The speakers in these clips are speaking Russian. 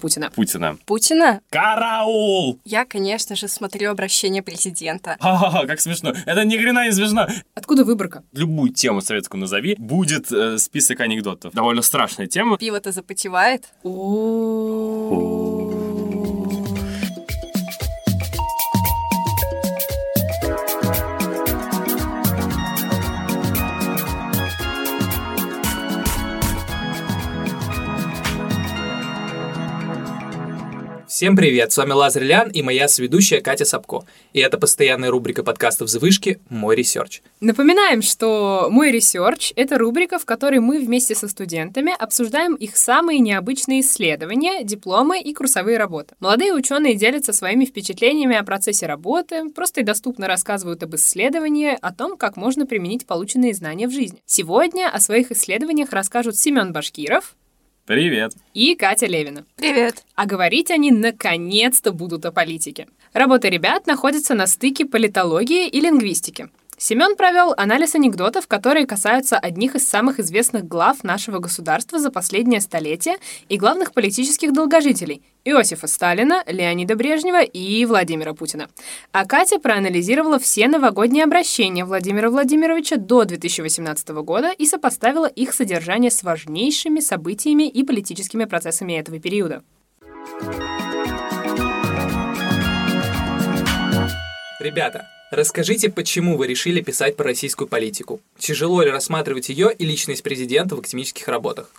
Путина. Путина. Путина? Караул! Я, конечно же, смотрю обращение президента. Ха-ха-ха, как смешно. Это ни хрена не смешно. Откуда выборка? Любую тему советскую назови, будет э, список анекдотов. Довольно страшная тема. Пиво-то запотевает. Всем привет, с вами Лазарь Лян и моя соведущая Катя Сапко. И это постоянная рубрика подкастов «Завышки» «Мой research». Напоминаем, что «Мой research» — это рубрика, в которой мы вместе со студентами обсуждаем их самые необычные исследования, дипломы и курсовые работы. Молодые ученые делятся своими впечатлениями о процессе работы, просто и доступно рассказывают об исследовании, о том, как можно применить полученные знания в жизни. Сегодня о своих исследованиях расскажут Семен Башкиров, Привет. и Катя Левина. Привет. А говорить они наконец-то будут о политике. Работа ребят находится на стыке политологии и лингвистики. Семен провел анализ анекдотов, которые касаются одних из самых известных глав нашего государства за последнее столетие и главных политических долгожителей – Иосифа Сталина, Леонида Брежнева и Владимира Путина. А Катя проанализировала все новогодние обращения Владимира Владимировича до 2018 года и сопоставила их содержание с важнейшими событиями и политическими процессами этого периода. Ребята, расскажите, почему вы решили писать про российскую политику? Тяжело ли рассматривать ее и личность президента в академических работах?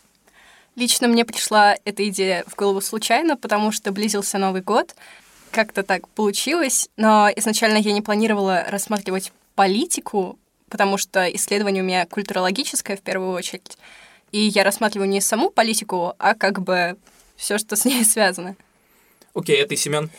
Лично мне пришла эта идея в голову случайно, потому что близился Новый год. Как-то так получилось. Но изначально я не планировала рассматривать политику, потому что исследование у меня культурологическое в первую очередь. И я рассматриваю не саму политику, а как бы все, что с ней связано. Окей, а ты, Семен?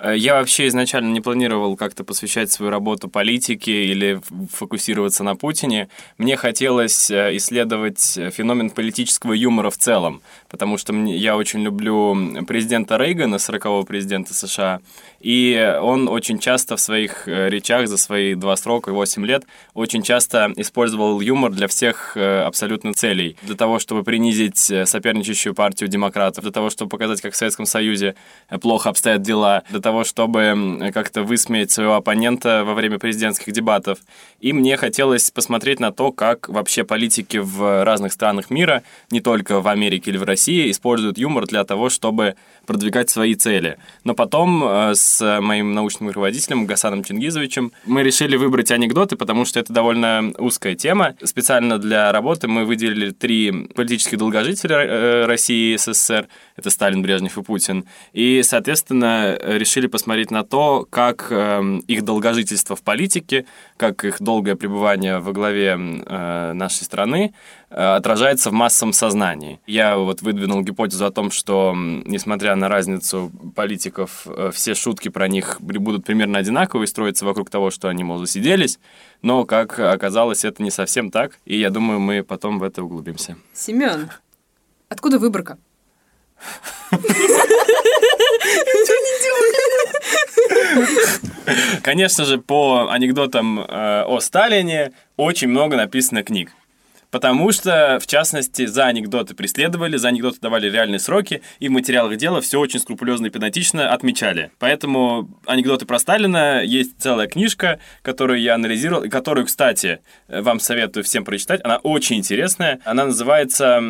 Э, Я вообще изначально не планировал как-то посвящать свою работу политике или фокусироваться на Путине. Мне хотелось э, исследовать э, феномен политического юмора в целом, потому что я очень люблю президента Рейгана, 40-го президента США, и он очень часто в своих э, речах за свои два срока и 8 лет очень часто использовал юмор для всех э, абсолютно целей. Для того, чтобы принизить э, соперничающую партию демократов, для того, чтобы показать, как в Советском Союзе плохо обстоят дела, для того, чтобы как-то высмеять своего оппонента во время президентских дебатов. И мне хотелось посмотреть на то, как вообще политики в разных странах мира, не только в Америке или в России, используют юмор для того, чтобы продвигать свои цели. Но потом э, с моим научным руководителем Гасаном Чингизовичем мы решили выбрать анекдоты, потому что это довольно узкая тема. Специально для работы мы выделили три политических долгожителя э, России и СССР. Это Сталин, Брежнев и Путин. И, соответственно, э, решили посмотреть на то, как э, их долгожительство в политике, как их долгое пребывание во главе э, нашей страны э, отражается в массовом сознании. Я вот выдвинул гипотезу о том, что, несмотря на разницу политиков, э, все шутки про них будут примерно одинаковые, строятся вокруг того, что они, мол, засиделись, но, как оказалось, это не совсем так, и я думаю, мы потом в это углубимся. Семен, откуда выборка? Конечно же, по анекдотам э, о Сталине очень много написано книг. Потому что, в частности, за анекдоты преследовали, за анекдоты давали реальные сроки, и в материалах дела все очень скрупулезно и педантично отмечали. Поэтому анекдоты про Сталина есть целая книжка, которую я анализировал, которую, кстати, вам советую всем прочитать. Она очень интересная. Она называется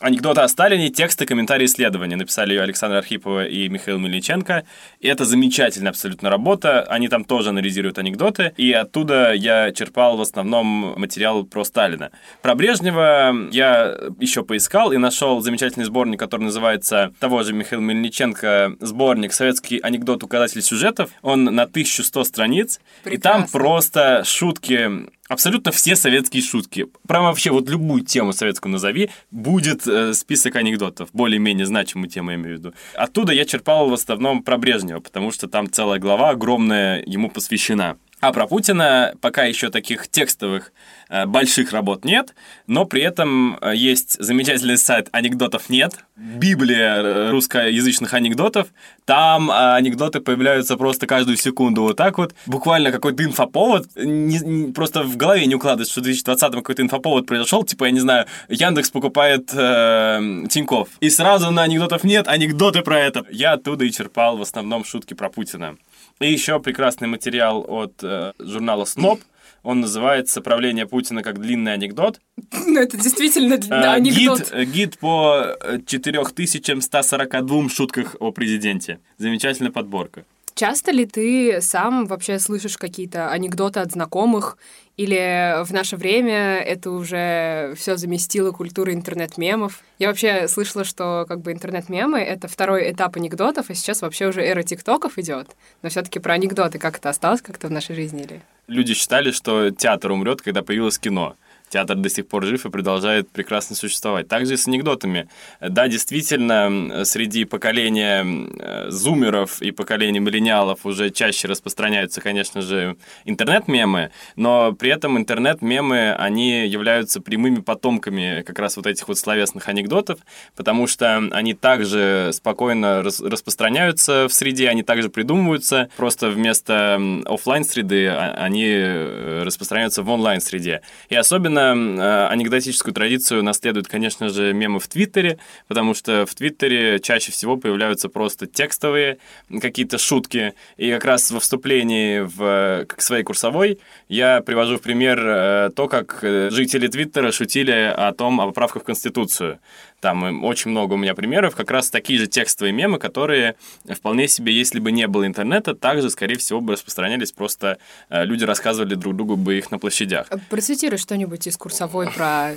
«Анекдоты о Сталине. Тексты, комментарии, исследования». Написали ее Александр Архипова и Михаил Мельниченко. И это замечательная абсолютно работа. Они там тоже анализируют анекдоты. И оттуда я черпал в основном материал про Сталина. Про Брежнева я еще поискал и нашел замечательный сборник, который называется того же Михаила Мельниченко сборник «Советский анекдот указатель сюжетов». Он на 1100 страниц. И там Прекрасно. просто шутки Абсолютно все советские шутки. Прям вообще вот любую тему советскую назови, будет э, список анекдотов, более-менее значимую тему я имею в виду. Оттуда я черпал в основном про Брежнева, потому что там целая глава огромная ему посвящена. А про Путина пока еще таких текстовых Э, больших работ нет, но при этом э, есть замечательный сайт «Анекдотов нет», библия э, русскоязычных анекдотов. Там анекдоты появляются просто каждую секунду вот так вот. Буквально какой-то инфоповод, не, не, просто в голове не укладывается, что в 2020-м какой-то инфоповод произошел, типа, я не знаю, Яндекс покупает э, Тиньков. И сразу на анекдотов нет, анекдоты про это. Я оттуда и черпал в основном шутки про Путина. И еще прекрасный материал от э, журнала «Сноб», он называется «Правление Путина как длинный анекдот». Ну, это действительно э, анекдот. Гид, гид по 4142 шутках о президенте. Замечательная подборка. Часто ли ты сам вообще слышишь какие-то анекдоты от знакомых? Или в наше время это уже все заместило культуру интернет-мемов? Я вообще слышала, что как бы интернет-мемы — это второй этап анекдотов, и сейчас вообще уже эра тиктоков идет. Но все таки про анекдоты как это осталось как-то в нашей жизни? Или? Люди считали, что театр умрет, когда появилось кино театр до сих пор жив и продолжает прекрасно существовать. Также и с анекдотами. Да, действительно, среди поколения э, зумеров и поколения миллениалов уже чаще распространяются, конечно же, интернет-мемы, но при этом интернет-мемы, они являются прямыми потомками как раз вот этих вот словесных анекдотов, потому что они также спокойно рас распространяются в среде, они также придумываются, просто вместо офлайн среды а, они э, распространяются в онлайн среде. И особенно Э, анекдотическую традицию наследуют, конечно же, мемы в Твиттере, потому что в Твиттере чаще всего появляются просто текстовые какие-то шутки. И как раз во вступлении в, к своей курсовой я привожу в пример э, то, как э, жители Твиттера шутили о том, о поправках в Конституцию. Там очень много у меня примеров, как раз такие же текстовые мемы, которые вполне себе, если бы не было интернета, также, скорее всего, бы распространялись, просто люди рассказывали друг другу бы их на площадях. А процитируй что-нибудь из курсовой про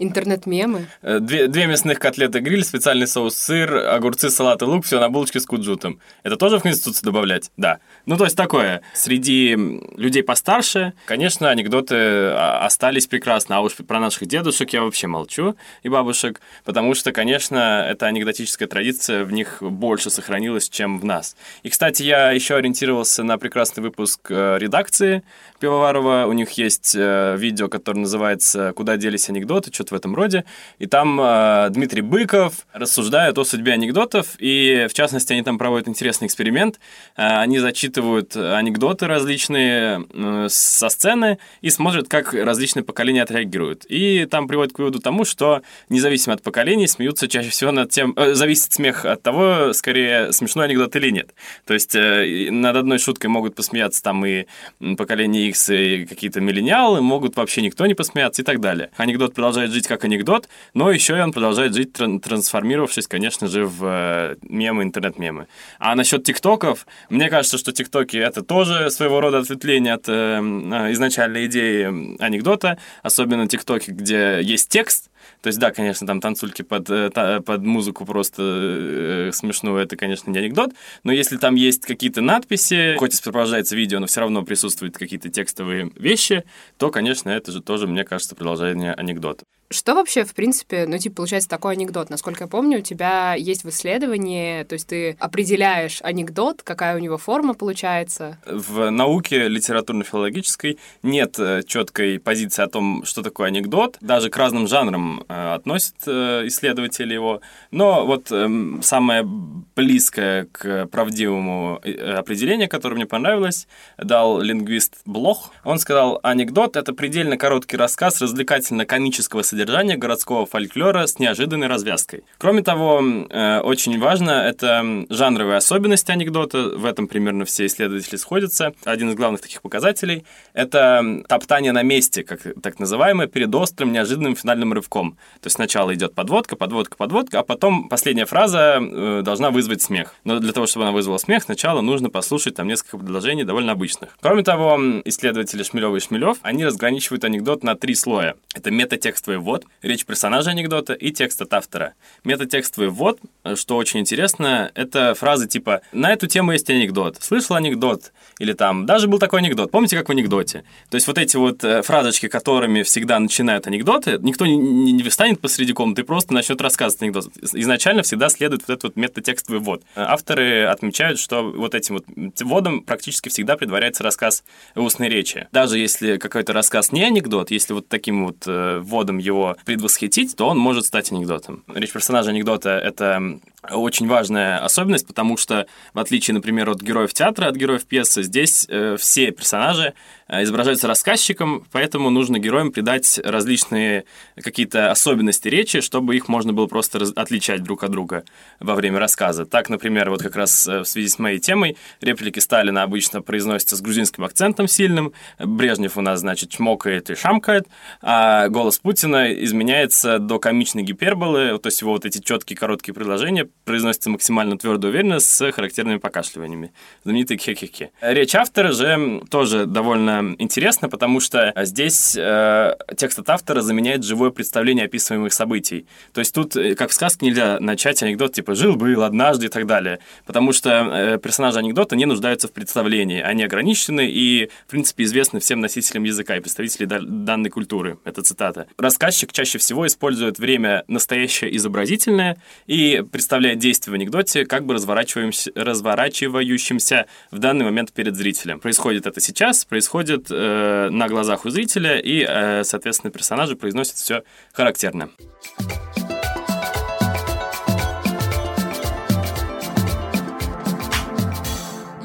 Интернет-мемы? Э, две, две мясных котлеты гриль, специальный соус сыр, огурцы, салат и лук, все на булочке с куджутом. Это тоже в Конституцию добавлять? Да. Ну, то есть такое. Среди людей постарше, конечно, анекдоты а, остались прекрасно, а уж про наших дедушек я вообще молчу, и бабушек, потому что, конечно, эта анекдотическая традиция в них больше сохранилась, чем в нас. И, кстати, я еще ориентировался на прекрасный выпуск э, редакции Пивоварова. У них есть э, видео, которое называется «Куда делись анекдоты?», что-то в этом роде. И там э, Дмитрий Быков рассуждает о судьбе анекдотов, и в частности они там проводят интересный эксперимент. Они зачитывают анекдоты различные э, со сцены и смотрят, как различные поколения отреагируют. И там приводят к выводу тому, что независимо от поколений смеются чаще всего над тем... Э, зависит смех от того, скорее, смешной анекдот или нет. То есть э, над одной шуткой могут посмеяться там и поколение X, и какие-то миллениалы, могут вообще никто не посмеяться и так далее. Анекдот продолжает жить как анекдот, но еще и он продолжает жить, трансформировавшись, конечно же, в э, мемы, интернет-мемы. А насчет тиктоков, мне кажется, что тиктоки — это тоже своего рода ответвление от э, э изначальной идеи анекдота, особенно тиктоки, где есть текст, то есть, да, конечно, там танцульки под, э, под музыку просто э, смешную, это, конечно, не анекдот, но если там есть какие-то надписи, хоть и сопровождается видео, но все равно присутствуют какие-то текстовые вещи, то, конечно, это же тоже, мне кажется, продолжение анекдота. Что вообще, в принципе, ну, типа, получается такой анекдот? Насколько я помню, у тебя есть в исследовании, то есть ты определяешь анекдот, какая у него форма получается? В науке литературно-филологической нет э, четкой позиции о том, что такое анекдот. Даже к разным жанрам э, относят э, исследователи его. Но вот э, самое близкое к правдивому э, определению, которое мне понравилось, дал лингвист Блох. Он сказал, анекдот — это предельно короткий рассказ развлекательно-комического содержания городского фольклора с неожиданной развязкой. Кроме того, очень важно, это жанровые особенности анекдота, в этом примерно все исследователи сходятся. Один из главных таких показателей — это топтание на месте, как так называемое, перед острым неожиданным финальным рывком. То есть сначала идет подводка, подводка, подводка, а потом последняя фраза э, должна вызвать смех. Но для того, чтобы она вызвала смех, сначала нужно послушать там несколько предложений довольно обычных. Кроме того, исследователи Шмелева и Шмелев, они разграничивают анекдот на три слоя. Это метатекстовый ввод, речь персонажа анекдота и текст от автора. Метатекстовый ввод, что очень интересно, это фразы типа «на эту тему есть анекдот», «слышал анекдот», или там «даже был такой анекдот», помните, как в анекдоте? То есть вот эти вот э, фразочки, которыми всегда начинают анекдоты, никто не, не, не встанет посреди комнаты и просто начнет рассказывать анекдот. Изначально всегда следует вот этот вот метатекстовый ввод. Авторы отмечают, что вот этим вот вводом практически всегда предваряется рассказ устной речи. Даже если какой-то рассказ не анекдот, если вот таким вот э, вводом его предвосхитить, то он может стать анекдотом. Речь персонажа анекдота — это очень важная особенность, потому что, в отличие, например, от героев театра, от героев пьесы, здесь э, все персонажи э, изображаются рассказчиком, поэтому нужно героям придать различные какие-то особенности речи, чтобы их можно было просто раз- отличать друг от друга во время рассказа. Так, например, вот как раз э, в связи с моей темой, реплики Сталина обычно произносятся с грузинским акцентом сильным, Брежнев у нас, значит, чмокает и шамкает, а голос Путина изменяется до комичной гиперболы, то есть его вот эти четкие короткие предложения произносится максимально твердо и уверенно с характерными покашливаниями. Знаменитый хе-хе-хе. Речь автора же тоже довольно интересна, потому что здесь э, текст от автора заменяет живое представление описываемых событий. То есть тут, э, как в сказке, нельзя начать анекдот типа «жил-был», «однажды» и так далее, потому что э, персонажи анекдота не нуждаются в представлении. Они ограничены и, в принципе, известны всем носителям языка и представителей данной культуры. Это цитата. Рассказчик чаще всего использует время настоящее изобразительное и представляет представляет действие в анекдоте как бы разворачивающимся в данный момент перед зрителем. Происходит это сейчас, происходит э, на глазах у зрителя, и, э, соответственно, персонажи произносят все характерно.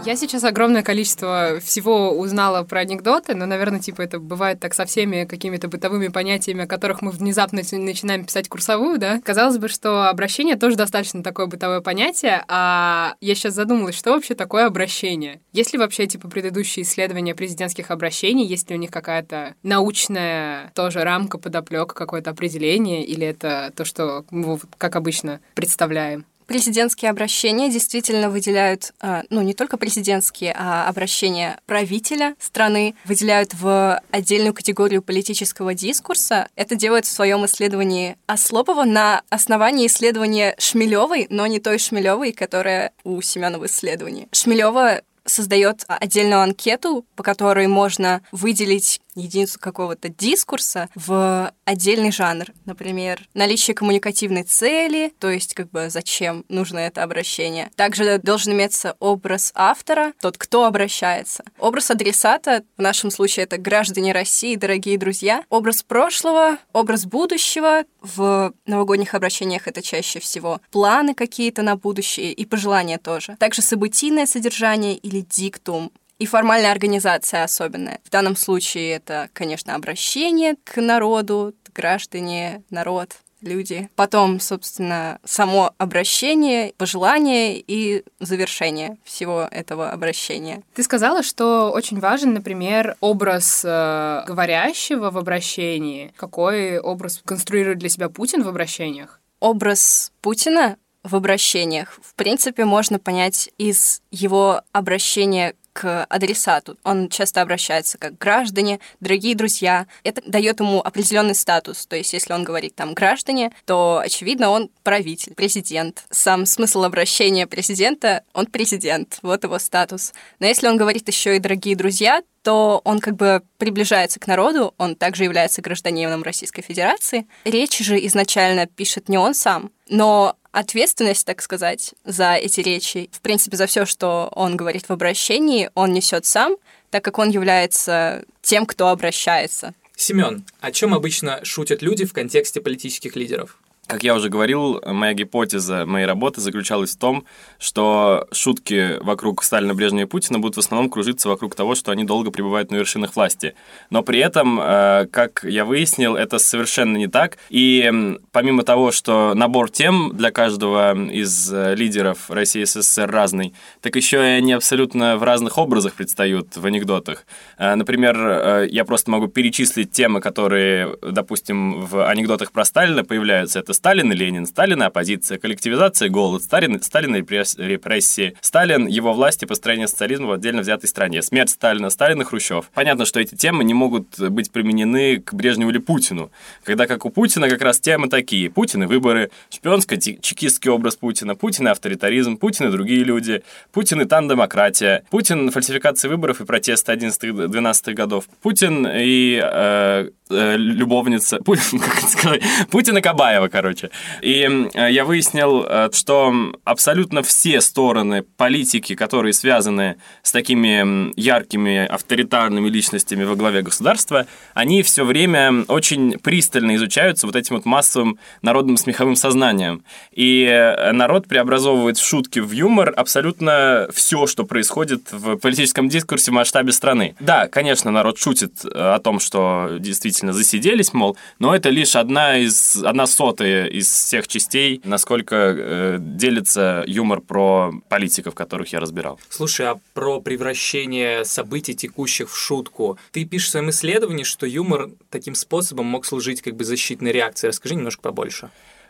Я сейчас огромное количество всего узнала про анекдоты, но, наверное, типа это бывает так со всеми какими-то бытовыми понятиями, о которых мы внезапно начинаем писать курсовую, да. Казалось бы, что обращение тоже достаточно такое бытовое понятие, а я сейчас задумалась, что вообще такое обращение? Есть ли вообще, типа, предыдущие исследования президентских обращений, есть ли у них какая-то научная тоже рамка, подоплека, какое-то определение, или это то, что мы, как обычно, представляем? Президентские обращения действительно выделяют, а, ну, не только президентские, а обращения правителя страны выделяют в отдельную категорию политического дискурса. Это делают в своем исследовании Ослопова на основании исследования Шмелевой, но не той Шмелевой, которая у Семена в исследовании. Шмелева создает отдельную анкету, по которой можно выделить единицу какого-то дискурса в отдельный жанр. Например, наличие коммуникативной цели, то есть как бы зачем нужно это обращение. Также должен иметься образ автора, тот, кто обращается. Образ адресата, в нашем случае это граждане России, дорогие друзья. Образ прошлого, образ будущего. В новогодних обращениях это чаще всего планы какие-то на будущее и пожелания тоже. Также событийное содержание или диктум и формальная организация особенная. В данном случае это, конечно, обращение к народу, граждане, народ, люди. Потом, собственно, само обращение, пожелание и завершение всего этого обращения. Ты сказала, что очень важен, например, образ э, говорящего в обращении. Какой образ конструирует для себя Путин в обращениях? Образ Путина в обращениях, в принципе, можно понять из его обращения адресату. Он часто обращается как граждане, дорогие друзья. Это дает ему определенный статус. То есть, если он говорит там граждане, то, очевидно, он правитель, президент. Сам смысл обращения президента, он президент, вот его статус. Но если он говорит еще и дорогие друзья, то он как бы приближается к народу, он также является гражданином Российской Федерации. Речь же изначально пишет не он сам, но ответственность, так сказать, за эти речи, в принципе, за все, что он говорит в обращении, он несет сам, так как он является тем, кто обращается. Семен, о чем обычно шутят люди в контексте политических лидеров? Как я уже говорил, моя гипотеза моей работы заключалась в том, что шутки вокруг Сталина, Брежнева и Путина будут в основном кружиться вокруг того, что они долго пребывают на вершинах власти. Но при этом, э, как я выяснил, это совершенно не так. И помимо того, что набор тем для каждого из э, лидеров России и СССР разный, так еще и они абсолютно в разных образах предстают в анекдотах. Э, например, я просто могу перечислить темы, которые, допустим, в анекдотах про Сталина появляются. Это Сталин и Ленин, Сталин и оппозиция, коллективизация, голод, Сталин, Сталин и репрессии, Сталин, его власти, построение социализма в отдельно взятой стране, смерть Сталина, Сталин и Хрущев. Понятно, что эти темы не могут быть применены к Брежневу или Путину, когда как у Путина как раз темы такие. Путин и выборы, шпионско-чекистский образ Путина, Путин и авторитаризм, Путин и другие люди, Путин и тан-демократия, Путин фальсификация выборов и протесты 11-12 годов, Путин и э, э, любовница, Пу- Путина Кабаева, короче. И э, я выяснил, э, что абсолютно все стороны политики, которые связаны с такими яркими авторитарными личностями во главе государства, они все время очень пристально изучаются вот этим вот массовым народным смеховым сознанием. И народ преобразовывает в шутки, в юмор абсолютно все, что происходит в политическом дискурсе в масштабе страны. Да, конечно, народ шутит о том, что действительно засиделись, мол, но это лишь одна из одна сотая из всех частей, насколько э, делится юмор про политиков, которых я разбирал. Слушай, а про превращение событий текущих в шутку. Ты пишешь в своем исследовании, что юмор таким способом мог служить как бы защитной реакцией. Расскажи немножко побольше.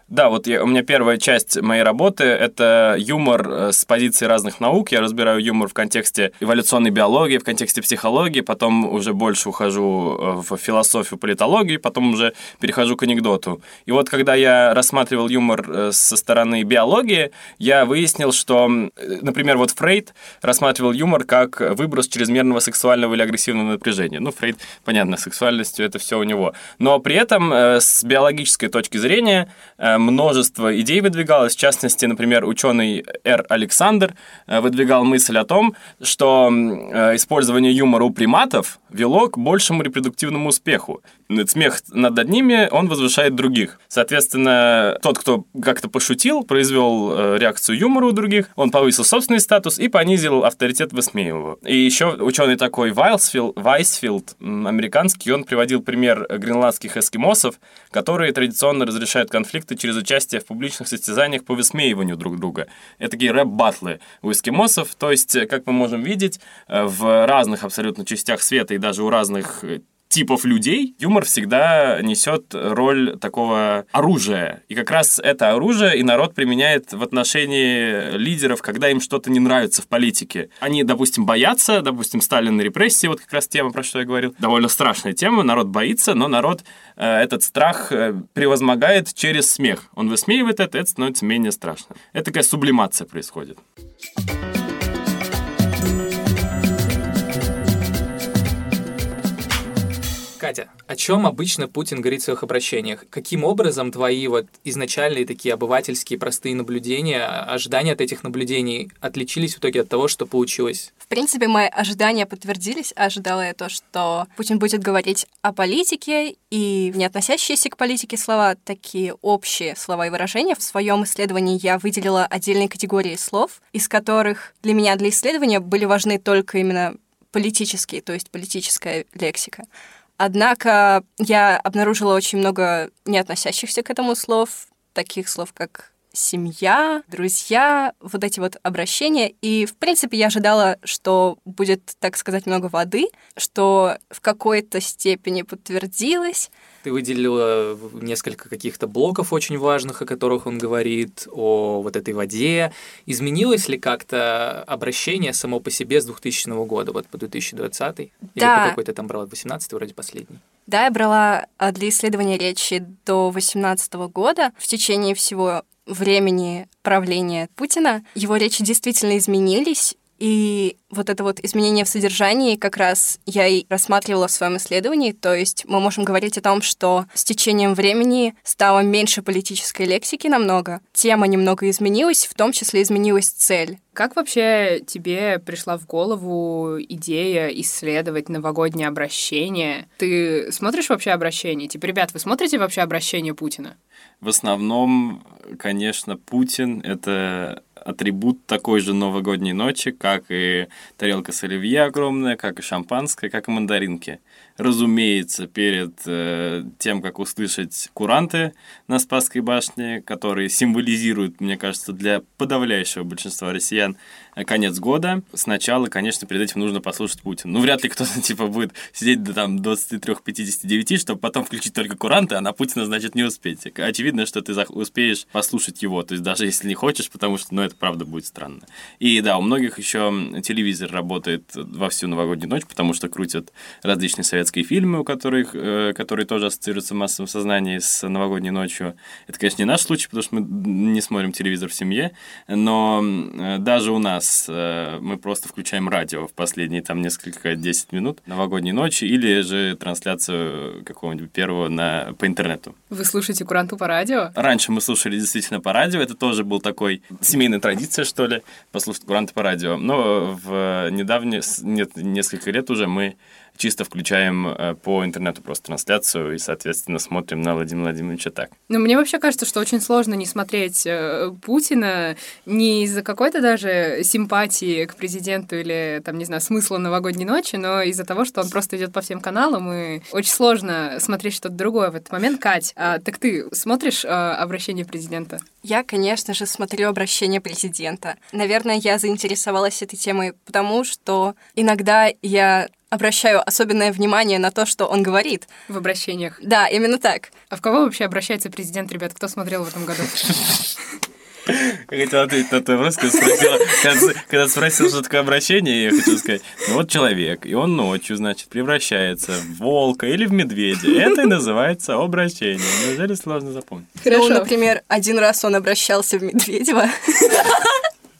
Да, вот я, у меня первая часть моей работы — это юмор э, с позиции разных наук. Я разбираю юмор в контексте эволюционной биологии, в контексте психологии, потом уже больше ухожу э, в философию, политологию, потом уже перехожу к анекдоту. И вот когда я рассматривал юмор э, со стороны биологии, я выяснил, что, например, вот Фрейд рассматривал юмор как выброс чрезмерного сексуального или агрессивного напряжения. Ну, Фрейд, понятно, сексуальностью это все у него. Но при этом с биологической точки зрения множество идей выдвигалось. В частности, например, ученый Р. Александр э, выдвигал мысль о том, что э, использование юмора у приматов вело к большему репродуктивному успеху. Смех над одними, он возвышает других. Соответственно, тот, кто как-то пошутил, произвел э, реакцию юмора у других, он повысил собственный статус и понизил авторитет высмеиваемого. И еще ученый такой Вайсфилд, Вайсфилд, американский, он приводил пример гренландских эскимосов, которые традиционно разрешают конфликты через участие в публичных состязаниях по высмеиванию друг друга. Это такие рэп-батлы у эскимосов. То есть, э, как мы можем видеть, э, в разных абсолютно частях света и даже у разных типов людей юмор всегда несет роль такого оружия. И как раз это оружие и народ применяет в отношении лидеров, когда им что-то не нравится в политике. Они, допустим, боятся, допустим, Сталин на репрессии, вот как раз тема, про что я говорил. Довольно страшная тема, народ боится, но народ э, этот страх э, превозмогает через смех. Он высмеивает это, это становится менее страшно. Это такая сублимация происходит. Катя, о чем обычно Путин говорит в своих обращениях? Каким образом твои вот изначальные такие обывательские простые наблюдения, ожидания от этих наблюдений отличились в итоге от того, что получилось? В принципе, мои ожидания подтвердились. Ожидала я то, что Путин будет говорить о политике, и не относящиеся к политике слова, такие общие слова и выражения. В своем исследовании я выделила отдельные категории слов, из которых для меня для исследования были важны только именно политические, то есть политическая лексика. Однако я обнаружила очень много не относящихся к этому слов, таких слов, как семья, друзья, вот эти вот обращения. И, в принципе, я ожидала, что будет, так сказать, много воды, что в какой-то степени подтвердилось. Ты выделила несколько каких-то блоков очень важных, о которых он говорит, о вот этой воде. Изменилось ли как-то обращение само по себе с 2000 года, вот по 2020? Или Да. по какой-то там брала? 18 вроде последний. Да, я брала а, для исследования речи до 18 года. В течение всего времени правления Путина его речи действительно изменились, и вот это вот изменение в содержании как раз я и рассматривала в своем исследовании. То есть мы можем говорить о том, что с течением времени стало меньше политической лексики намного. Тема немного изменилась, в том числе изменилась цель. Как вообще тебе пришла в голову идея исследовать новогоднее обращение? Ты смотришь вообще обращение? Типа, ребят, вы смотрите вообще обращение Путина? В основном, конечно, Путин — это атрибут такой же новогодней ночи, как и тарелка с оливье огромная, как и шампанское, как и мандаринки. Разумеется, перед э, тем, как услышать куранты на Спасской башне, которые символизируют, мне кажется, для подавляющего большинства россиян э, конец года, сначала, конечно, перед этим нужно послушать Путина. Ну, вряд ли кто-то, типа, будет сидеть до там 23-59, чтобы потом включить только куранты, а на Путина, значит, не успеть. Очевидно, что ты успеешь послушать его, то есть даже если не хочешь, потому что, ну, это правда будет странно. И да, у многих еще телевизор работает во всю новогоднюю ночь, потому что крутят различные советские детские фильмы, у которых, э, которые тоже ассоциируются в массовом сознании с новогодней ночью. Это, конечно, не наш случай, потому что мы не смотрим телевизор в семье, но э, даже у нас э, мы просто включаем радио в последние там несколько 10 минут новогодней ночи или же трансляцию какого-нибудь первого на, по интернету. Вы слушаете Куранту по радио? Раньше мы слушали действительно по радио, это тоже был такой семейная традиция, что ли, послушать Куранту по радио. Но в недавние, нет, несколько лет уже мы чисто включаем э, по интернету просто трансляцию и, соответственно, смотрим на Владимира Владимировича так. Ну, мне вообще кажется, что очень сложно не смотреть э, Путина не из-за какой-то даже симпатии к президенту или, там, не знаю, смысла новогодней ночи, но из-за того, что он просто идет по всем каналам, и очень сложно смотреть что-то другое в этот момент. Кать, а, так ты смотришь а, обращение президента? Я, конечно же, смотрю обращение президента. Наверное, я заинтересовалась этой темой потому, что иногда я обращаю особенное внимание на то, что он говорит. В обращениях. Да, именно так. А в кого вообще обращается президент, ребят? Кто смотрел в этом году? Я хотел ответить на твой вопрос, когда спросила, когда, когда спросил, что такое обращение, я хочу сказать, ну вот человек, и он ночью, значит, превращается в волка или в медведя. Это и называется обращение. Неужели сложно запомнить? Хорошо. Ну, например, один раз он обращался в Медведева.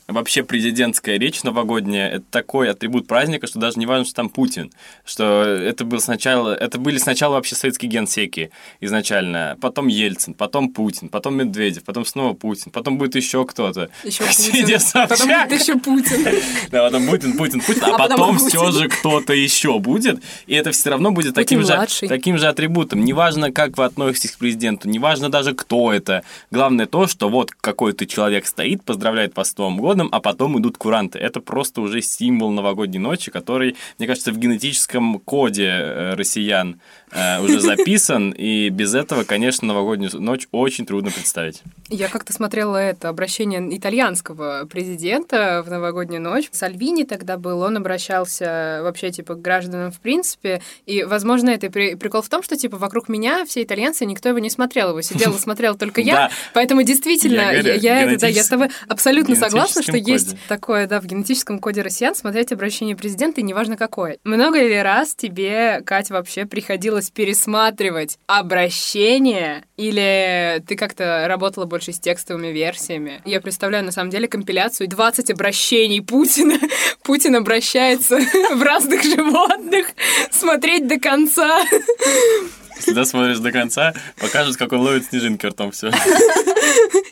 вообще президентская речь новогодняя это такой атрибут праздника, что даже не важно, что там Путин, что это был сначала, это были сначала вообще советские генсеки изначально, потом Ельцин, потом Путин, потом Медведев, потом снова Путин, потом будет еще кто-то. Еще Путин. Потом будет еще Путин. Да, потом Путин, Путин, Путин, а, а потом все же кто-то еще будет, и это все равно будет таким же, таким же атрибутом. Неважно, как вы относитесь к президенту, неважно даже кто это. Главное то, что вот какой-то человек стоит, поздравляет вас с Новым годом, годом, а потом идут куранты. Это просто уже символ новогодней ночи, который, мне кажется, в генетическом коде э, россиян э, уже записан, и без этого, конечно, новогоднюю ночь очень трудно представить. Я как-то смотрела это обращение итальянского президента в новогоднюю ночь. Сальвини тогда был, он обращался вообще, типа, к гражданам в принципе, и, возможно, это при... прикол в том, что, типа, вокруг меня все итальянцы, никто его не смотрел, его сидел и смотрел только я, поэтому действительно, я, это, да, я с тобой абсолютно согласна, что есть такое, да, в генетическом коде россиян смотреть обращение президента, и неважно какое. Много ли раз тебе, Кать, вообще приходилось пересматривать обращение, или ты как-то работала больше с текстовыми версиями? Я представляю, на самом деле, компиляцию 20 обращений Путина. Путин обращается в разных животных. Смотреть до конца. Если досмотришь до конца, покажут, как он ловит снежинки ртом все.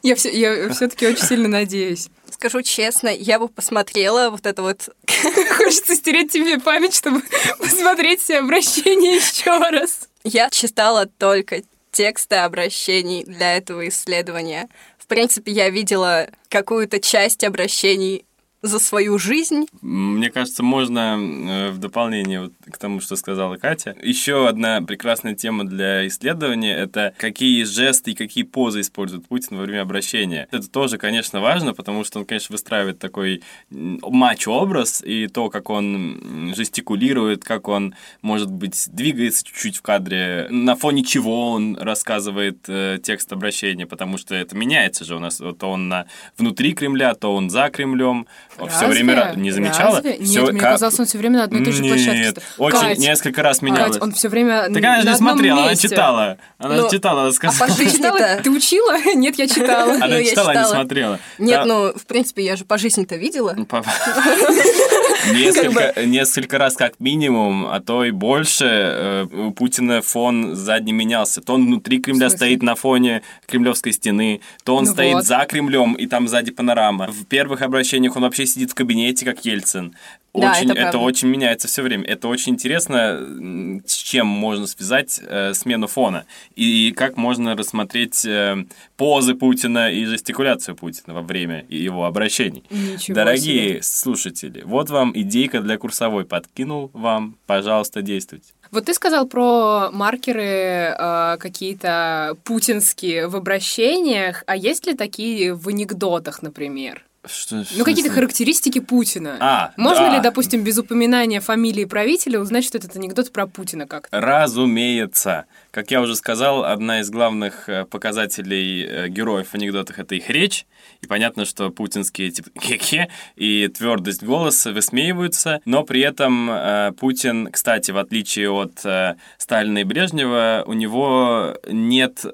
Я все, я все-таки очень сильно надеюсь. Скажу честно, я бы посмотрела вот это вот... Хочется стереть тебе память, чтобы посмотреть все обращения еще раз. Я читала только тексты обращений для этого исследования. В принципе, я видела какую-то часть обращений за свою жизнь. Мне кажется, можно э, в дополнение вот к тому, что сказала Катя, еще одна прекрасная тема для исследования — это какие жесты и какие позы использует Путин во время обращения. Это тоже, конечно, важно, потому что он, конечно, выстраивает такой матч-образ, и то, как он жестикулирует, как он, может быть, двигается чуть-чуть в кадре, на фоне чего он рассказывает э, текст обращения, потому что это меняется же у нас. То он на, внутри Кремля, то он за Кремлем, все время не замечала? Разве? Все, Нет, мне как... казалось, он все время на одной и той же Нет, площадке. очень Кать, несколько раз менялось. Кать, он все время Так она же не смотрела, она читала. Она же ну, читала, она сказала. А по жизни-то... Ты учила? Нет, я читала. Она ну, читала, не смотрела. Нет, ну, в принципе, я же по жизни-то видела. Ну, несколько, несколько раз как минимум, а то и больше э, у Путина фон задний менялся. То он внутри Кремля стоит на фоне кремлевской стены, то он ну стоит вот. за Кремлем, и там сзади панорама. В первых обращениях он вообще сидит в кабинете, как Ельцин. Да, очень, это, это очень меняется все время. Это очень интересно, с чем можно связать э, смену фона и как можно рассмотреть э, позы Путина и жестикуляцию Путина во время его обращений. Ничего Дорогие себе. слушатели, вот вам идейка для курсовой. Подкинул вам, пожалуйста, действуйте. Вот ты сказал про маркеры э, какие-то путинские в обращениях, а есть ли такие в анекдотах, например? Что- Ну, какие-то характеристики Путина. А, Можно да. ли, допустим, без упоминания фамилии правителя узнать, что этот анекдот про Путина как-то? Разумеется. Как я уже сказал, одна из главных э, показателей э, героев в анекдотах — это их речь. И понятно, что путинские типа хе-хе и твердость голоса высмеиваются, но при этом э, Путин, кстати, в отличие от э, Сталина и Брежнева, у него нет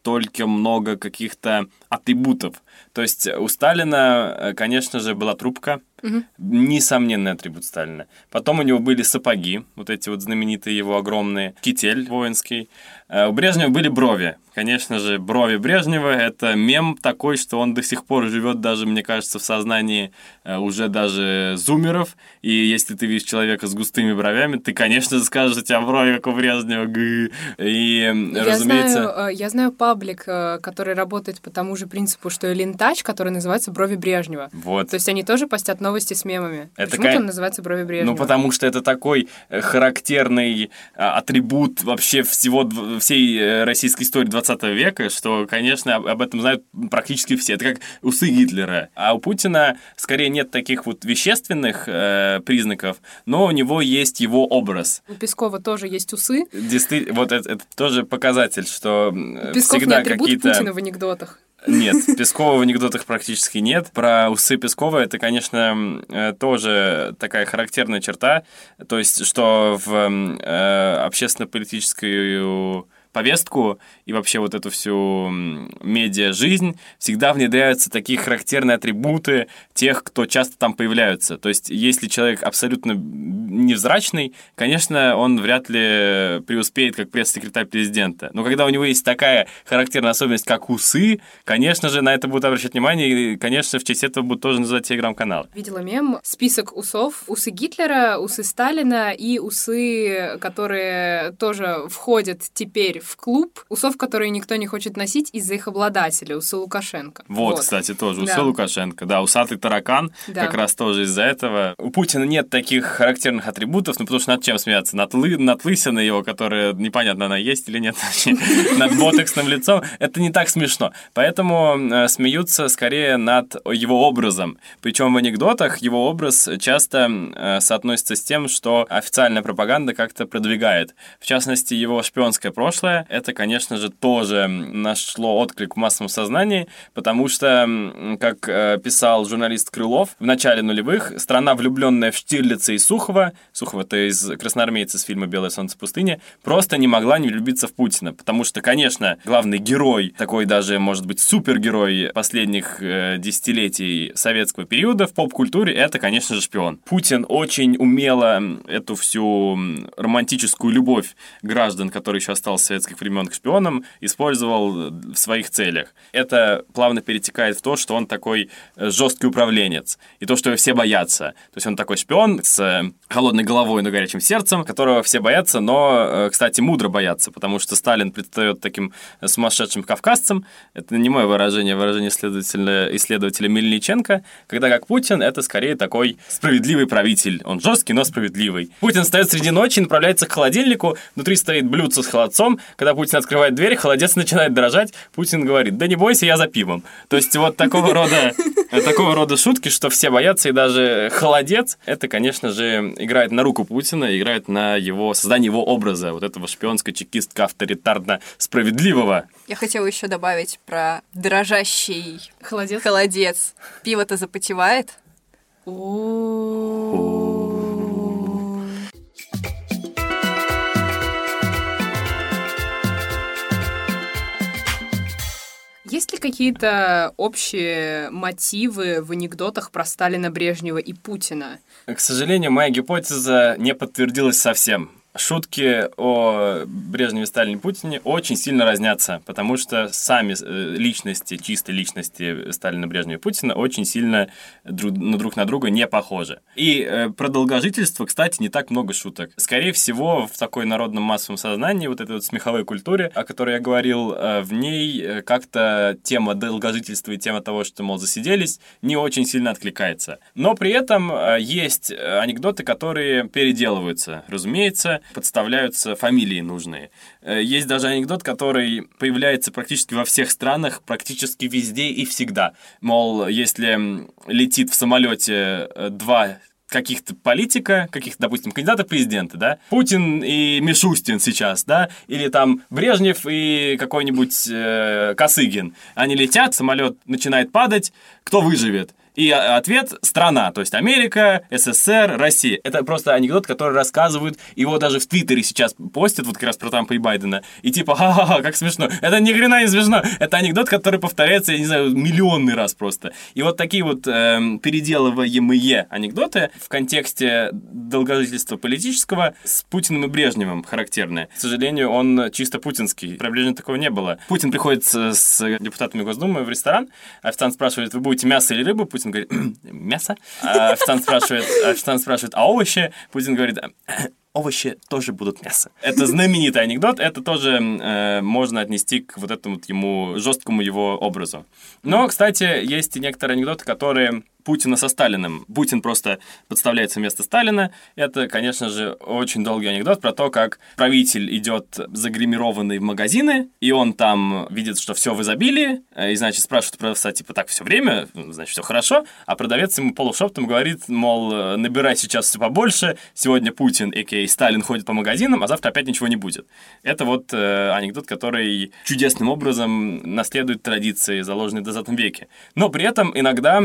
столько много каких-то атрибутов. То есть у Сталина, э, конечно же, была трубка, несомненный атрибут Сталина. Потом у него были сапоги, вот эти вот знаменитые его огромные, китель воинский. Э, У Брежнева были брови. Конечно же, брови Брежнева — это мем такой, что он до сих пор живет даже, мне кажется, в сознании э, уже даже зумеров. И если ты видишь человека с густыми бровями, ты, конечно же, скажешь, у тебя брови, как у Брежнева. И, Я разумеется... знаю, э, я знаю паблик, который работает по тому же принципу, что и Лентач, который называется «Брови Брежнева». Вот. То есть они тоже постят новости с мемами. Это Почему-то он называется «Брови Брежнева». Ну, потому что это такой э, характерный а, атрибут вообще всего, всей э, российской истории 20 века, что, конечно, об, этом знают практически все. Это как усы Гитлера. А у Путина скорее нет таких вот вещественных э, признаков, но у него есть его образ. У Пескова тоже есть усы. Действительно, вот это, это тоже показатель, что Песков не всегда атрибут какие-то... Путина в анекдотах. Нет, Пескова в анекдотах практически нет. Про усы Пескова это, конечно, э, тоже такая характерная черта. То есть, что в э, общественно-политическую повестку и вообще вот эту всю медиа-жизнь всегда внедряются такие характерные атрибуты тех, кто часто там появляются. То есть, если человек абсолютно невзрачный, конечно, он вряд ли преуспеет как пресс-секретарь президента. Но когда у него есть такая характерная особенность, как усы, конечно же, на это будут обращать внимание, и, конечно, в честь этого будут тоже называть телеграм-каналы. Видела мем, список усов. Усы Гитлера, усы Сталина и усы, которые тоже входят теперь в клуб. Усов, которые никто не хочет носить из-за их обладателя, усы Лукашенко. Вот, кстати, тоже усы Да. Лукашенко. Да, усатый таракан, Да. как раз тоже из-за этого. У Путина нет таких характерных атрибутов, ну потому что над чем смеяться? Над, лы... над лысиной его, которая непонятно, она есть или нет, над ботоксным лицом. Это не так смешно. Поэтому э, смеются скорее над его образом. Причем в анекдотах его образ часто э, соотносится с тем, что официальная пропаганда как-то продвигает. В частности, его шпионское прошлое, это, конечно же, тоже нашло отклик в массовом сознании, потому что, как э, писал журналист Крылов, в начале нулевых страна, влюбленная в Штирлица и Сухова, Сухова это из красноармейца с фильма «Белое солнце пустыни», просто не могла не влюбиться в Путина, потому что, конечно, главный герой, такой даже, может быть, супергерой последних э, десятилетий советского периода в поп-культуре, это, конечно же, шпион. Путин очень умело эту всю романтическую любовь граждан, которые еще осталось с советских времен к шпионам, использовал э, в своих целях. Это плавно перетекает в то, что он такой э, жесткий управленец, и то, что его все боятся. То есть он такой шпион с э, холодной головой, но горячим сердцем, которого все боятся, но, кстати, мудро боятся, потому что Сталин предстает таким сумасшедшим кавказцем. Это не мое выражение, выражение исследователя, исследователя Мельниченко, когда как Путин это скорее такой справедливый правитель. Он жесткий, но справедливый. Путин встает среди ночи направляется к холодильнику, внутри стоит блюдце с холодцом. Когда Путин открывает дверь, холодец начинает дрожать. Путин говорит, да не бойся, я за пивом. То есть вот такого рода, такого рода шутки, что все боятся, и даже холодец, это, конечно же, играет на руку Путина, играет на его создание его образа, вот этого шпионско-чекистка авторитарно-справедливого. Я хотела еще добавить про дрожащий Холодец. холодец. Пиво-то запотевает. О. Есть ли какие-то общие мотивы в анекдотах про Сталина, Брежнева и Путина? К сожалению, моя гипотеза не подтвердилась совсем. Шутки о Брежневе, Сталине, Путине очень сильно разнятся, потому что сами э, личности, чисто личности Сталина, Брежнева и Путина очень сильно друг, друг на друга не похожи. И э, про долгожительство, кстати, не так много шуток. Скорее всего, в такой народном массовом сознании, вот этой вот смеховой культуре, о которой я говорил, э, в ней э, как-то тема долгожительства и тема того, что, мол, засиделись, не очень сильно откликается. Но при этом э, есть э, анекдоты, которые переделываются, разумеется, подставляются фамилии нужные. Э, есть даже анекдот, который появляется практически во всех странах, практически везде и всегда. Мол, если летит в самолете э, два каких-то политика, каких-то, допустим, кандидата в президенты, да, Путин и Мишустин сейчас, да, или там Брежнев и какой-нибудь э, Косыгин. Они летят, самолет начинает падать, кто выживет? И ответ – страна, то есть Америка, СССР, Россия. Это просто анекдот, который рассказывают, его даже в Твиттере сейчас постят, вот как раз про Трампа и Байдена, и типа, ха-ха-ха, как смешно. Это ни хрена не смешно. Это анекдот, который повторяется, я не знаю, миллионный раз просто. И вот такие вот э, переделываемые анекдоты в контексте долгожительства политического с Путиным и Брежневым характерны. К сожалению, он чисто путинский. Про Брежнева такого не было. Путин приходит с депутатами Госдумы в ресторан, официант спрашивает, вы будете мясо или рыбу? Путин говорит, мясо. А официант спрашивает, официант спрашивает, а овощи? Путин говорит, овощи тоже будут мясо. Это знаменитый анекдот, это тоже э, можно отнести к вот этому вот ему жесткому его образу. Но, кстати, есть и некоторые анекдоты, которые Путина со Сталиным. Путин просто подставляется вместо Сталина. Это, конечно же, очень долгий анекдот про то, как правитель идет загримированный в магазины, и он там видит, что все в изобилии, и, значит, спрашивает продавца, типа, так, все время, значит, все хорошо, а продавец ему полушептом говорит, мол, набирай сейчас все побольше, сегодня Путин, а.к.а. Сталин ходит по магазинам, а завтра опять ничего не будет. Это вот э, анекдот, который чудесным образом наследует традиции, заложенные в 20 веке. Но при этом иногда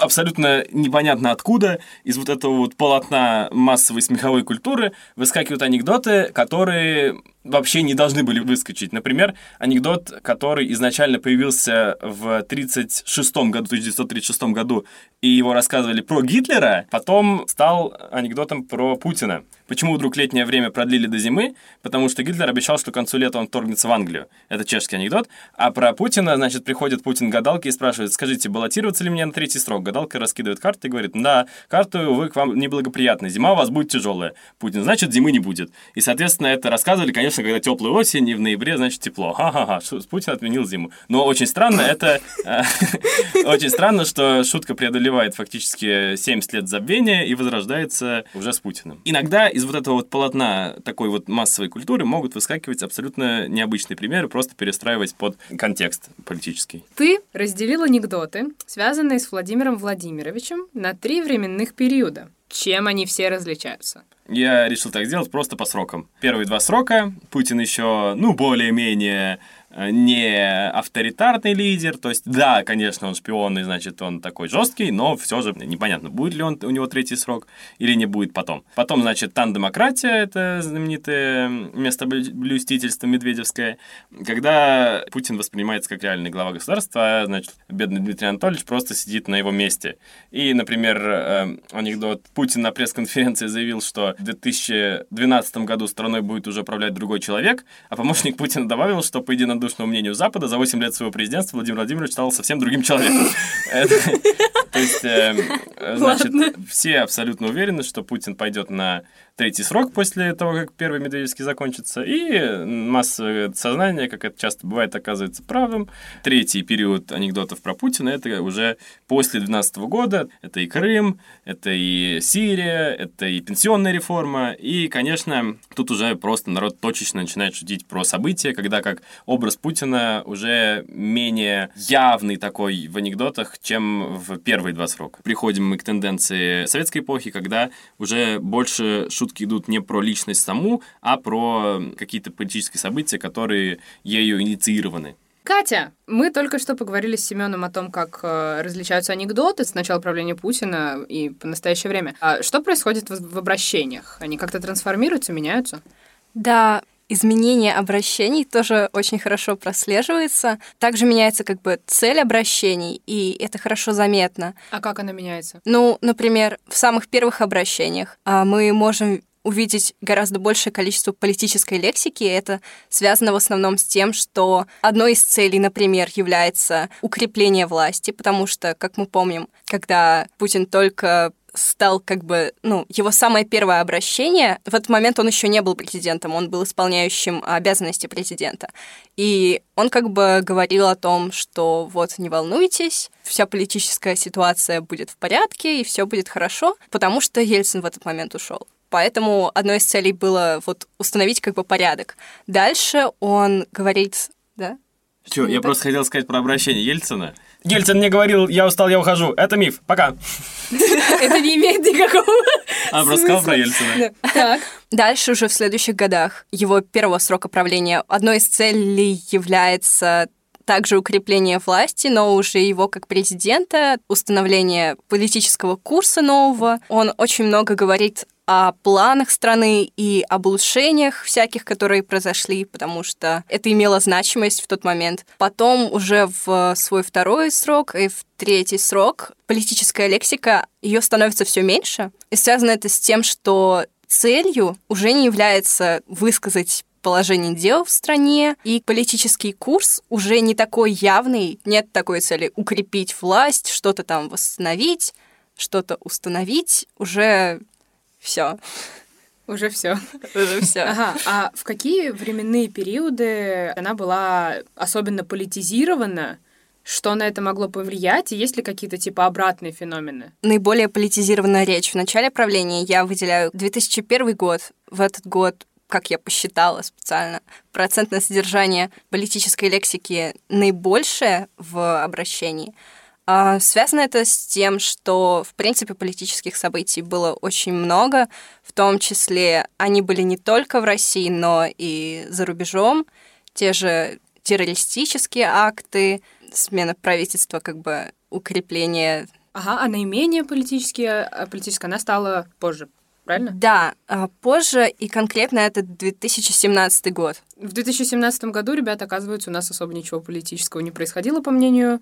абсолютно непонятно откуда из вот этого вот полотна массовой смеховой культуры выскакивают анекдоты, которые вообще не должны были выскочить. Например, анекдот, который изначально появился в 1936 году, 1936 году, и его рассказывали про Гитлера, потом стал анекдотом про Путина. Почему вдруг летнее время продлили до зимы? Потому что Гитлер обещал, что к концу лета он вторгнется в Англию. Это чешский анекдот. А про Путина, значит, приходит Путин к гадалке и спрашивает, скажите, баллотироваться ли мне на третий срок? Гадалка раскидывает карты и говорит, да, карта, увы, к вам неблагоприятная. Зима у вас будет тяжелая. Путин, значит, зимы не будет. И, соответственно, это рассказывали, конечно, когда теплая осень, и в ноябре, значит, тепло. Ха-ха-ха, Путин отменил зиму. Но очень странно, это... Э, очень странно, что шутка преодолевает фактически 70 лет забвения и возрождается уже с Путиным. Иногда из вот этого вот полотна такой вот массовой культуры могут выскакивать абсолютно необычные примеры, просто перестраиваясь под контекст политический. Ты разделил анекдоты, связанные с Владимиром Владимировичем, на три временных периода. Чем они все различаются? Я решил так сделать просто по срокам. Первые два срока Путин еще, ну, более-менее не авторитарный лидер, то есть, да, конечно, он шпионный, значит, он такой жесткий, но все же непонятно, будет ли он у него третий срок или не будет потом. Потом, значит, тан-демократия, это знаменитое место блюстительства медведевское, когда Путин воспринимается как реальный глава государства, а, значит, бедный Дмитрий Анатольевич просто сидит на его месте. И, например, э, анекдот, Путин на пресс-конференции заявил, что в 2012 году страной будет уже управлять другой человек, а помощник Путина добавил, что по единому единодушному мнению Запада, за 8 лет своего президентства Владимир Владимирович стал совсем другим человеком. То есть, э, значит, все абсолютно уверены, что Путин пойдет на третий срок после того, как первый Медведевский закончится, и массовое сознание, как это часто бывает, оказывается правым. Третий период анекдотов про Путина — это уже после 2012 года. Это и Крым, это и Сирия, это и пенсионная реформа, и, конечно, тут уже просто народ точечно начинает шутить про события, когда как образ Путина уже менее явный такой в анекдотах, чем в первые два срока. Приходим мы к тенденции советской эпохи, когда уже больше шут шутки идут не про личность саму, а про какие-то политические события, которые ею инициированы. Катя, мы только что поговорили с Семеном о том, как э, различаются анекдоты с начала правления Путина и по настоящее время. А что происходит в, в обращениях? Они как-то трансформируются, меняются? Да, изменение обращений тоже очень хорошо прослеживается. Также меняется как бы цель обращений, и это хорошо заметно. А как она меняется? Ну, например, в самых первых обращениях а, мы можем увидеть гораздо большее количество политической лексики. Это связано в основном с тем, что одной из целей, например, является укрепление власти, потому что, как мы помним, когда Путин только стал как бы, ну, его самое первое обращение, в этот момент он еще не был президентом, он был исполняющим обязанности президента. И он как бы говорил о том, что вот не волнуйтесь, вся политическая ситуация будет в порядке, и все будет хорошо, потому что Ельцин в этот момент ушел. Поэтому одной из целей было вот установить как бы порядок. Дальше он говорит, да? Че, я просто хотел сказать про обращение Ельцина. Ельцин мне говорил, я устал, я ухожу. Это миф. Пока. Это не имеет никакого А, просто сказал про Ельцина. Так. Дальше уже в следующих годах его первого срока правления одной из целей является также укрепление власти, но уже его как президента, установление политического курса нового. Он очень много говорит о планах страны и об улучшениях всяких, которые произошли, потому что это имело значимость в тот момент. Потом уже в свой второй срок и в третий срок политическая лексика, ее становится все меньше. И связано это с тем, что целью уже не является высказать положение дел в стране, и политический курс уже не такой явный, нет такой цели укрепить власть, что-то там восстановить, что-то установить, уже все. Уже все. Уже все. Ага, а в какие временные периоды она была особенно политизирована? Что на это могло повлиять? И есть ли какие-то типа обратные феномены? Наиболее политизированная речь в начале правления я выделяю 2001 год. В этот год как я посчитала специально, процентное содержание политической лексики наибольшее в обращении. А, связано это с тем, что, в принципе, политических событий было очень много, в том числе они были не только в России, но и за рубежом. Те же террористические акты, смена правительства, как бы укрепление Ага, а наименее политические, а политическая она стала позже, правильно? Да, а, позже и конкретно это 2017 год. В 2017 году, ребята, оказывается, у нас особо ничего политического не происходило, по мнению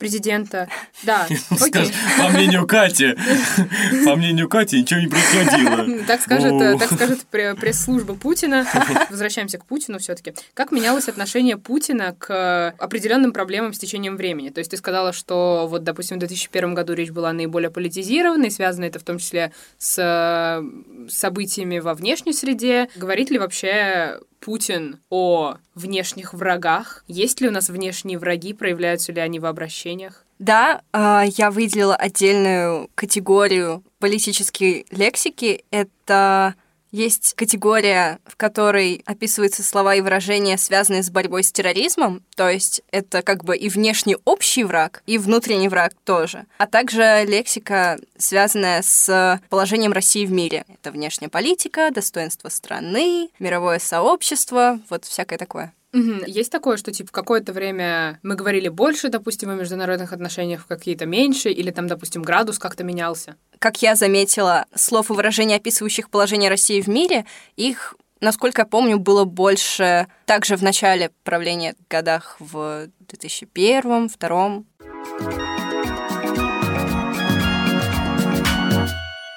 президента. Да, окей. По мнению Кати, по мнению Кати ничего не происходило. Так скажет, э, так скажет пре- пресс-служба Путина. Возвращаемся к Путину все-таки. Как менялось отношение Путина к определенным проблемам с течением времени? То есть ты сказала, что вот, допустим, в 2001 году речь была наиболее политизированной, связано это в том числе с э, событиями во внешней среде. Говорит ли вообще Путин о внешних врагах? Есть ли у нас внешние враги? Проявляются ли они в обращениях? Да, а, я выделила отдельную категорию политической лексики. Это есть категория, в которой описываются слова и выражения, связанные с борьбой с терроризмом. То есть это как бы и внешний общий враг, и внутренний враг тоже. А также лексика, связанная с положением России в мире. Это внешняя политика, достоинство страны, мировое сообщество, вот всякое такое. Мгм. Есть такое, что типа в какое-то время мы говорили больше, допустим, о международных отношениях, какие-то меньше, или там, допустим, градус как-то менялся? как я заметила, слов и выражений, описывающих положение России в мире, их, насколько я помню, было больше также в начале правления годах в 2001, 2002.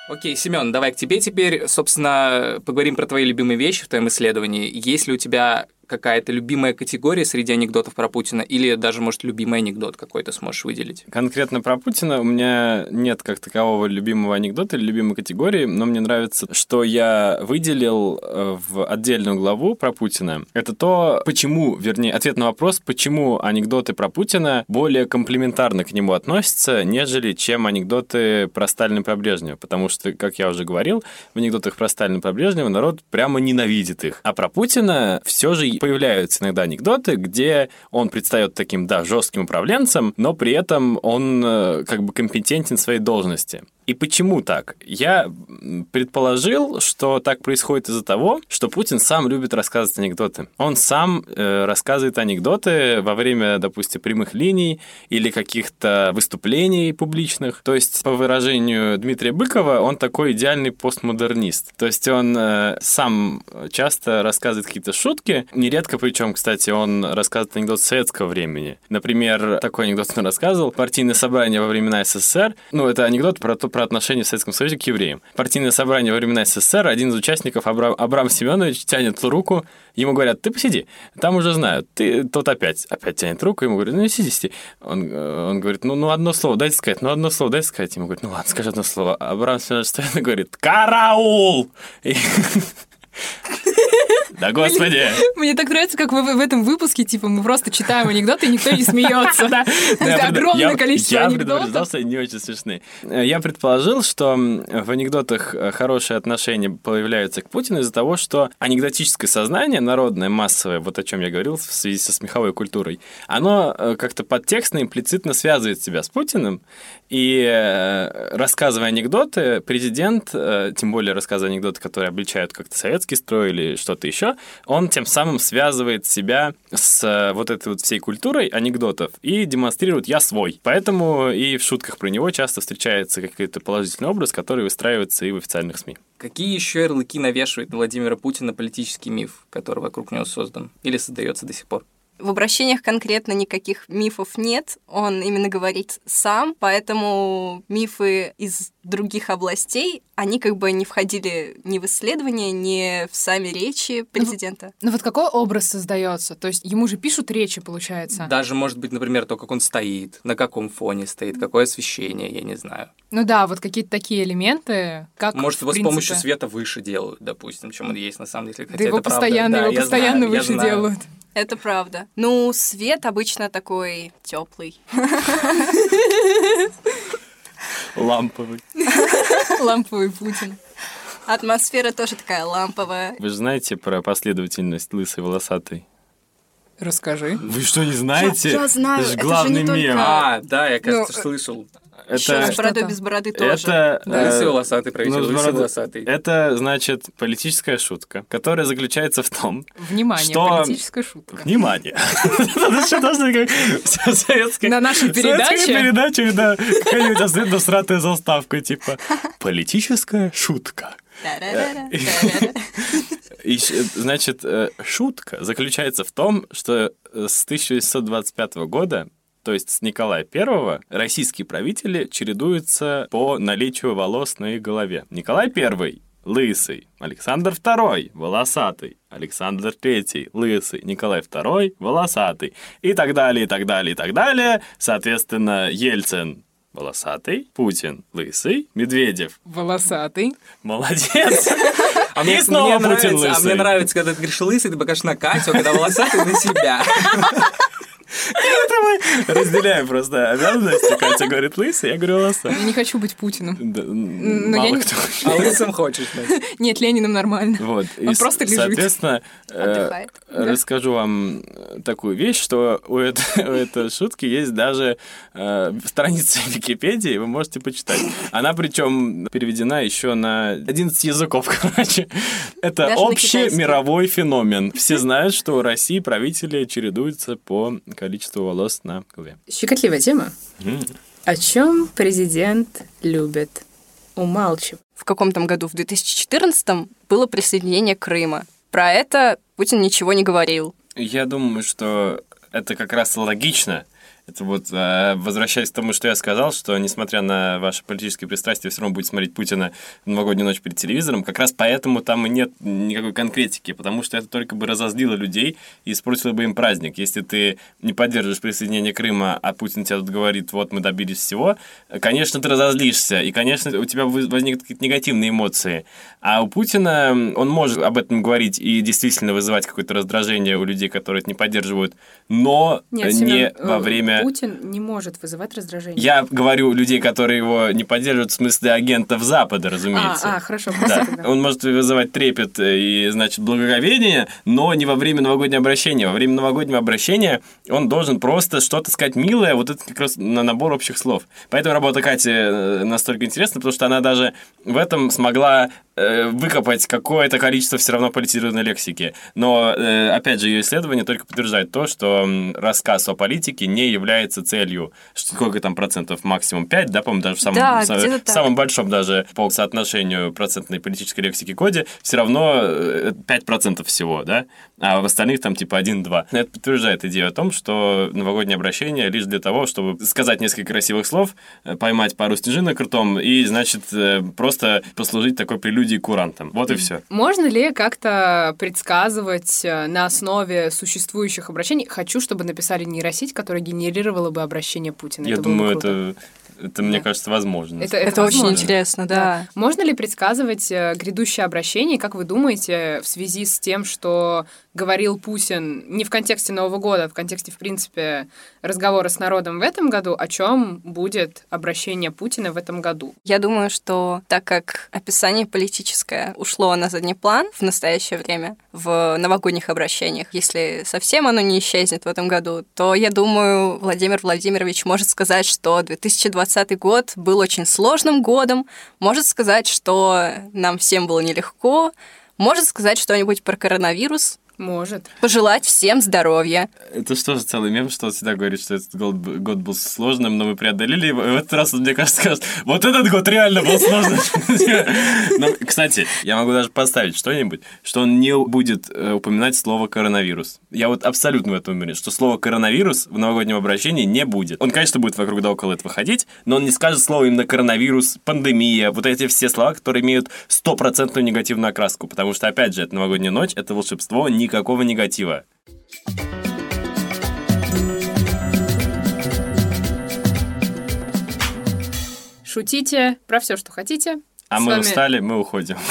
Окей, Семен, давай к тебе теперь, собственно, поговорим про твои любимые вещи в твоем исследовании. Есть ли у тебя какая-то любимая категория среди анекдотов про Путина, или даже, может, любимый анекдот какой-то сможешь выделить? Конкретно про Путина у меня нет как такового любимого анекдота или любимой категории, но мне нравится, что я выделил э, в отдельную главу про Путина. Это то, почему, вернее, ответ на вопрос, почему анекдоты про Путина более комплиментарно к нему относятся, нежели чем анекдоты про Сталина и про Брежнева. Потому что, как я уже говорил, в анекдотах про Сталина и про Брежнева народ прямо ненавидит их. А про Путина все же появляются иногда анекдоты, где он предстает таким, да, жестким управленцем, но при этом он э, как бы компетентен в своей должности. И почему так? Я предположил, что так происходит из-за того, что Путин сам любит рассказывать анекдоты. Он сам э, рассказывает анекдоты во время, допустим, прямых линий или каких-то выступлений публичных. То есть, по выражению Дмитрия Быкова, он такой идеальный постмодернист. То есть он э, сам часто рассказывает какие-то шутки, нередко причем, кстати, он рассказывает анекдот советского времени. Например, такой анекдот он рассказывал. Партийное собрание во времена СССР. Ну, это анекдот про то, про отношения в Советском Союзе к евреям. Партийное собрание во времена СССР, один из участников, Абрам, Абрам Семенович, тянет руку, ему говорят, ты посиди, там уже знают. Ты тот опять, опять тянет руку, ему говорят, ну сиди, сиди. Он, э, он говорит, ну, ну одно слово, дайте сказать, ну одно слово, дайте сказать. Ему говорят, ну ладно, скажи одно слово. Абрам Семенович стоит и говорит, караул! И- Да господи! Мне так нравится, как в этом выпуске, типа, мы просто читаем анекдоты, и никто не смеется. Да, я Огромное количество Я анекдотов. предупреждал, что они не очень смешные. Э, Я предположил, что в анекдотах э, хорошие отношения появляются к Путину из-за того, что анекдотическое сознание, народное, массовое, вот о чем я говорил в связи со смеховой культурой, оно э, как-то подтекстно, имплицитно связывает себя с Путиным, и э, рассказывая анекдоты, президент, э, тем более рассказывая анекдоты, которые обличают как-то советский строй или что-то еще, он тем самым связывает себя с э, вот этой вот всей культурой анекдотов и демонстрирует «я свой». Поэтому и в шутках про него часто встречается какой-то положительный образ, который выстраивается и в официальных СМИ. Какие еще ярлыки навешивает на Владимира Путина политический миф, который вокруг него создан или создается до сих пор? В обращениях конкретно никаких мифов нет, он именно говорит сам, поэтому мифы из других областей, они как бы не входили ни в исследования, ни в сами речи президента. Ну вот какой образ создается? То есть ему же пишут речи, получается. Даже, может быть, например, то, как он стоит, на каком фоне стоит, какое освещение, я не знаю. Ну да, вот какие-то такие элементы, как Может, его с принципе- помощью света выше делают, допустим, чем он есть на самом деле. Хотя Да его это правда. постоянно, Да, его я постоянно знаю, я выше знаю. делают. Это правда. Ну, свет обычно такой теплый. Ламповый. Ламповый Путин. Атмосфера тоже такая ламповая. Вы же знаете про последовательность лысой волосатой? Расскажи. Вы что, не знаете? Я- я знаю, Это же это же главный не только- мем. А, да, я, кажется, Ну, слышал. Еще Это... с бородой без бороды тоже. Это, Лысый волосатый правитель, ну, лысый волосатый. Это, значит, политическая шутка, которая заключается в том, Внимание, Что- политическая шутка. Внимание! Это что должно как вся советская... На нашей советская передаче? передача, да, какая-нибудь особенно сратая заставка, типа «Политическая шутка». И, значит, э, шутка заключается в том, что э, с 1925 года то есть с Николая I российские правители чередуются по наличию волос на их голове. Николай I лысый, Александр II волосатый, Александр III лысый, Николай II волосатый и так далее, и так далее, и так далее. Соответственно, Ельцин волосатый, Путин лысый, Медведев Волосатый. молодец. А мне, И снова мне Путин нравится, а лысый. мне нравится, когда ты говоришь лысый, ты покажешь на Катю, а когда волосатый на себя. Это мы разделяем просто обязанности. Катя говорит лысый, я говорю волосатый. Я не хочу быть Путиным. Да, Но я мало не- кто. А лысым хочешь. Нет, Лениным нормально. Вот. Он и, просто лежит. Соответственно, э, Отдыхает. расскажу вам такую вещь, что у этой, у этой шутки есть даже э, страница Википедии, вы можете почитать. Она причем переведена еще на 11 языков, короче. Это Даже общий мировой феномен. Все знают, что у России правители чередуются по количеству волос на голове. Щекотливая тема. О чем президент любит умалчивать? В каком там году? В 2014 было присоединение Крыма. Про это Путин ничего не говорил. Я думаю, что это как раз логично. Это вот, э, возвращаясь к тому, что я сказал, что несмотря на ваши политические пристрастия, все равно будете смотреть Путина в новогоднюю ночь перед телевизором, как раз поэтому там и нет никакой конкретики, потому что это только бы разозлило людей и испортило бы им праздник. Если ты не поддерживаешь присоединение Крыма, а Путин тебе тут говорит, вот мы добились всего, конечно, ты разозлишься, и, конечно, у тебя возникнут какие-то негативные эмоции. А у Путина он может об этом говорить и действительно вызывать какое-то раздражение у людей, которые это не поддерживают, но Нет, не Семён, во э, время... Путин не может вызывать раздражение. Я говорю людей, которые его не поддерживают, в смысле агентов Запада, А, разумеется. а, хорошо, Да, он может вызывать трепет и, значит, благоговение, но не во время новогоднего обращения. Во время новогоднего обращения он должен просто что-то сказать милое, вот это как раз на набор общих слов. Поэтому работа Кати э, настолько интересна, потому что она даже в этом смогла выкопать какое-то количество все равно политизированной лексики. Но, э, опять же, ее исследование только подтверждает то, что рассказ о политике не является целью. Сколько там процентов? Максимум 5, да, по-моему, даже в самом, Да, в так. самом большом даже по соотношению процентной политической лексики коде все равно э, 5% всего, да, а в остальных там типа 1-2. Это подтверждает идею о том, что новогоднее обращение лишь для того, чтобы сказать несколько красивых слов, э, поймать пару снежинок ртом и, значит, э, просто послужить такой прелюдией курантом. Вот и все. Можно ли как-то предсказывать э, на основе существующих обращений? Хочу, чтобы написали нейросеть, которая генерировала бы обращение Путина. Я Это думаю, это Это, мне кажется, возможно. Это, Это очень возможно. интересно, да. Можно ли предсказывать э, грядущее обращение? Как вы думаете, в связи с тем, что говорил Путин не в контексте Нового года, а в контексте, в принципе, разговора с народом в этом году, о чем будет обращение Путина в этом году? Я думаю, что так как описание политическое ушло на задний план в настоящее время в новогодних обращениях, если совсем оно не исчезнет в этом году, то я думаю, Владимир Владимирович может сказать, что 2020 год был очень сложным годом, может сказать, что нам всем было нелегко, может сказать что-нибудь про коронавирус, Может. пожелать всем здоровья. Это что же целый мем, что он всегда говорит, что этот год, год был сложным, но мы преодолели его. И в этот раз, он, мне кажется, скажет, вот этот год реально был сложным. Но, Кстати, я могу даже поставить что-нибудь, что он не будет э, упоминать слово коронавирус. Я вот абсолютно в этом уверен, что слово коронавирус в новогоднем обращении не будет. Он, конечно, будет вокруг да около этого ходить, но он не скажет слово именно коронавирус, пандемия, вот эти все слова, которые имеют стопроцентную негативную окраску, потому что, опять же, это новогодняя ночь, это волшебство, никакого негатива. Шутите про все, что хотите. А С мы вами- устали, мы уходим.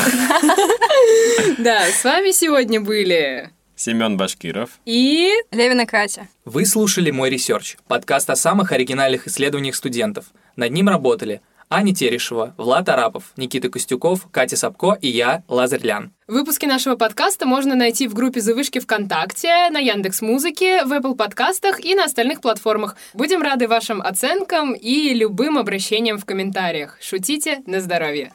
Да, с вами сегодня были Семен Башкиров. и... Левина Катя. Вы слушали «Мой research» — подкаст о самых оригинальных исследованиях студентов. Над ним работали Аня Терешева, Влад Арапов, Никита Костюков, Катя Сапко и я, Лазарь Лян. Выпуски нашего подкаста можно найти в группе «Завышки ВКонтакте», на Яндекс Музыке, в Apple подкастах и на остальных платформах. Будем рады вашим оценкам и любым обращениям в комментариях. Шутите на здоровье!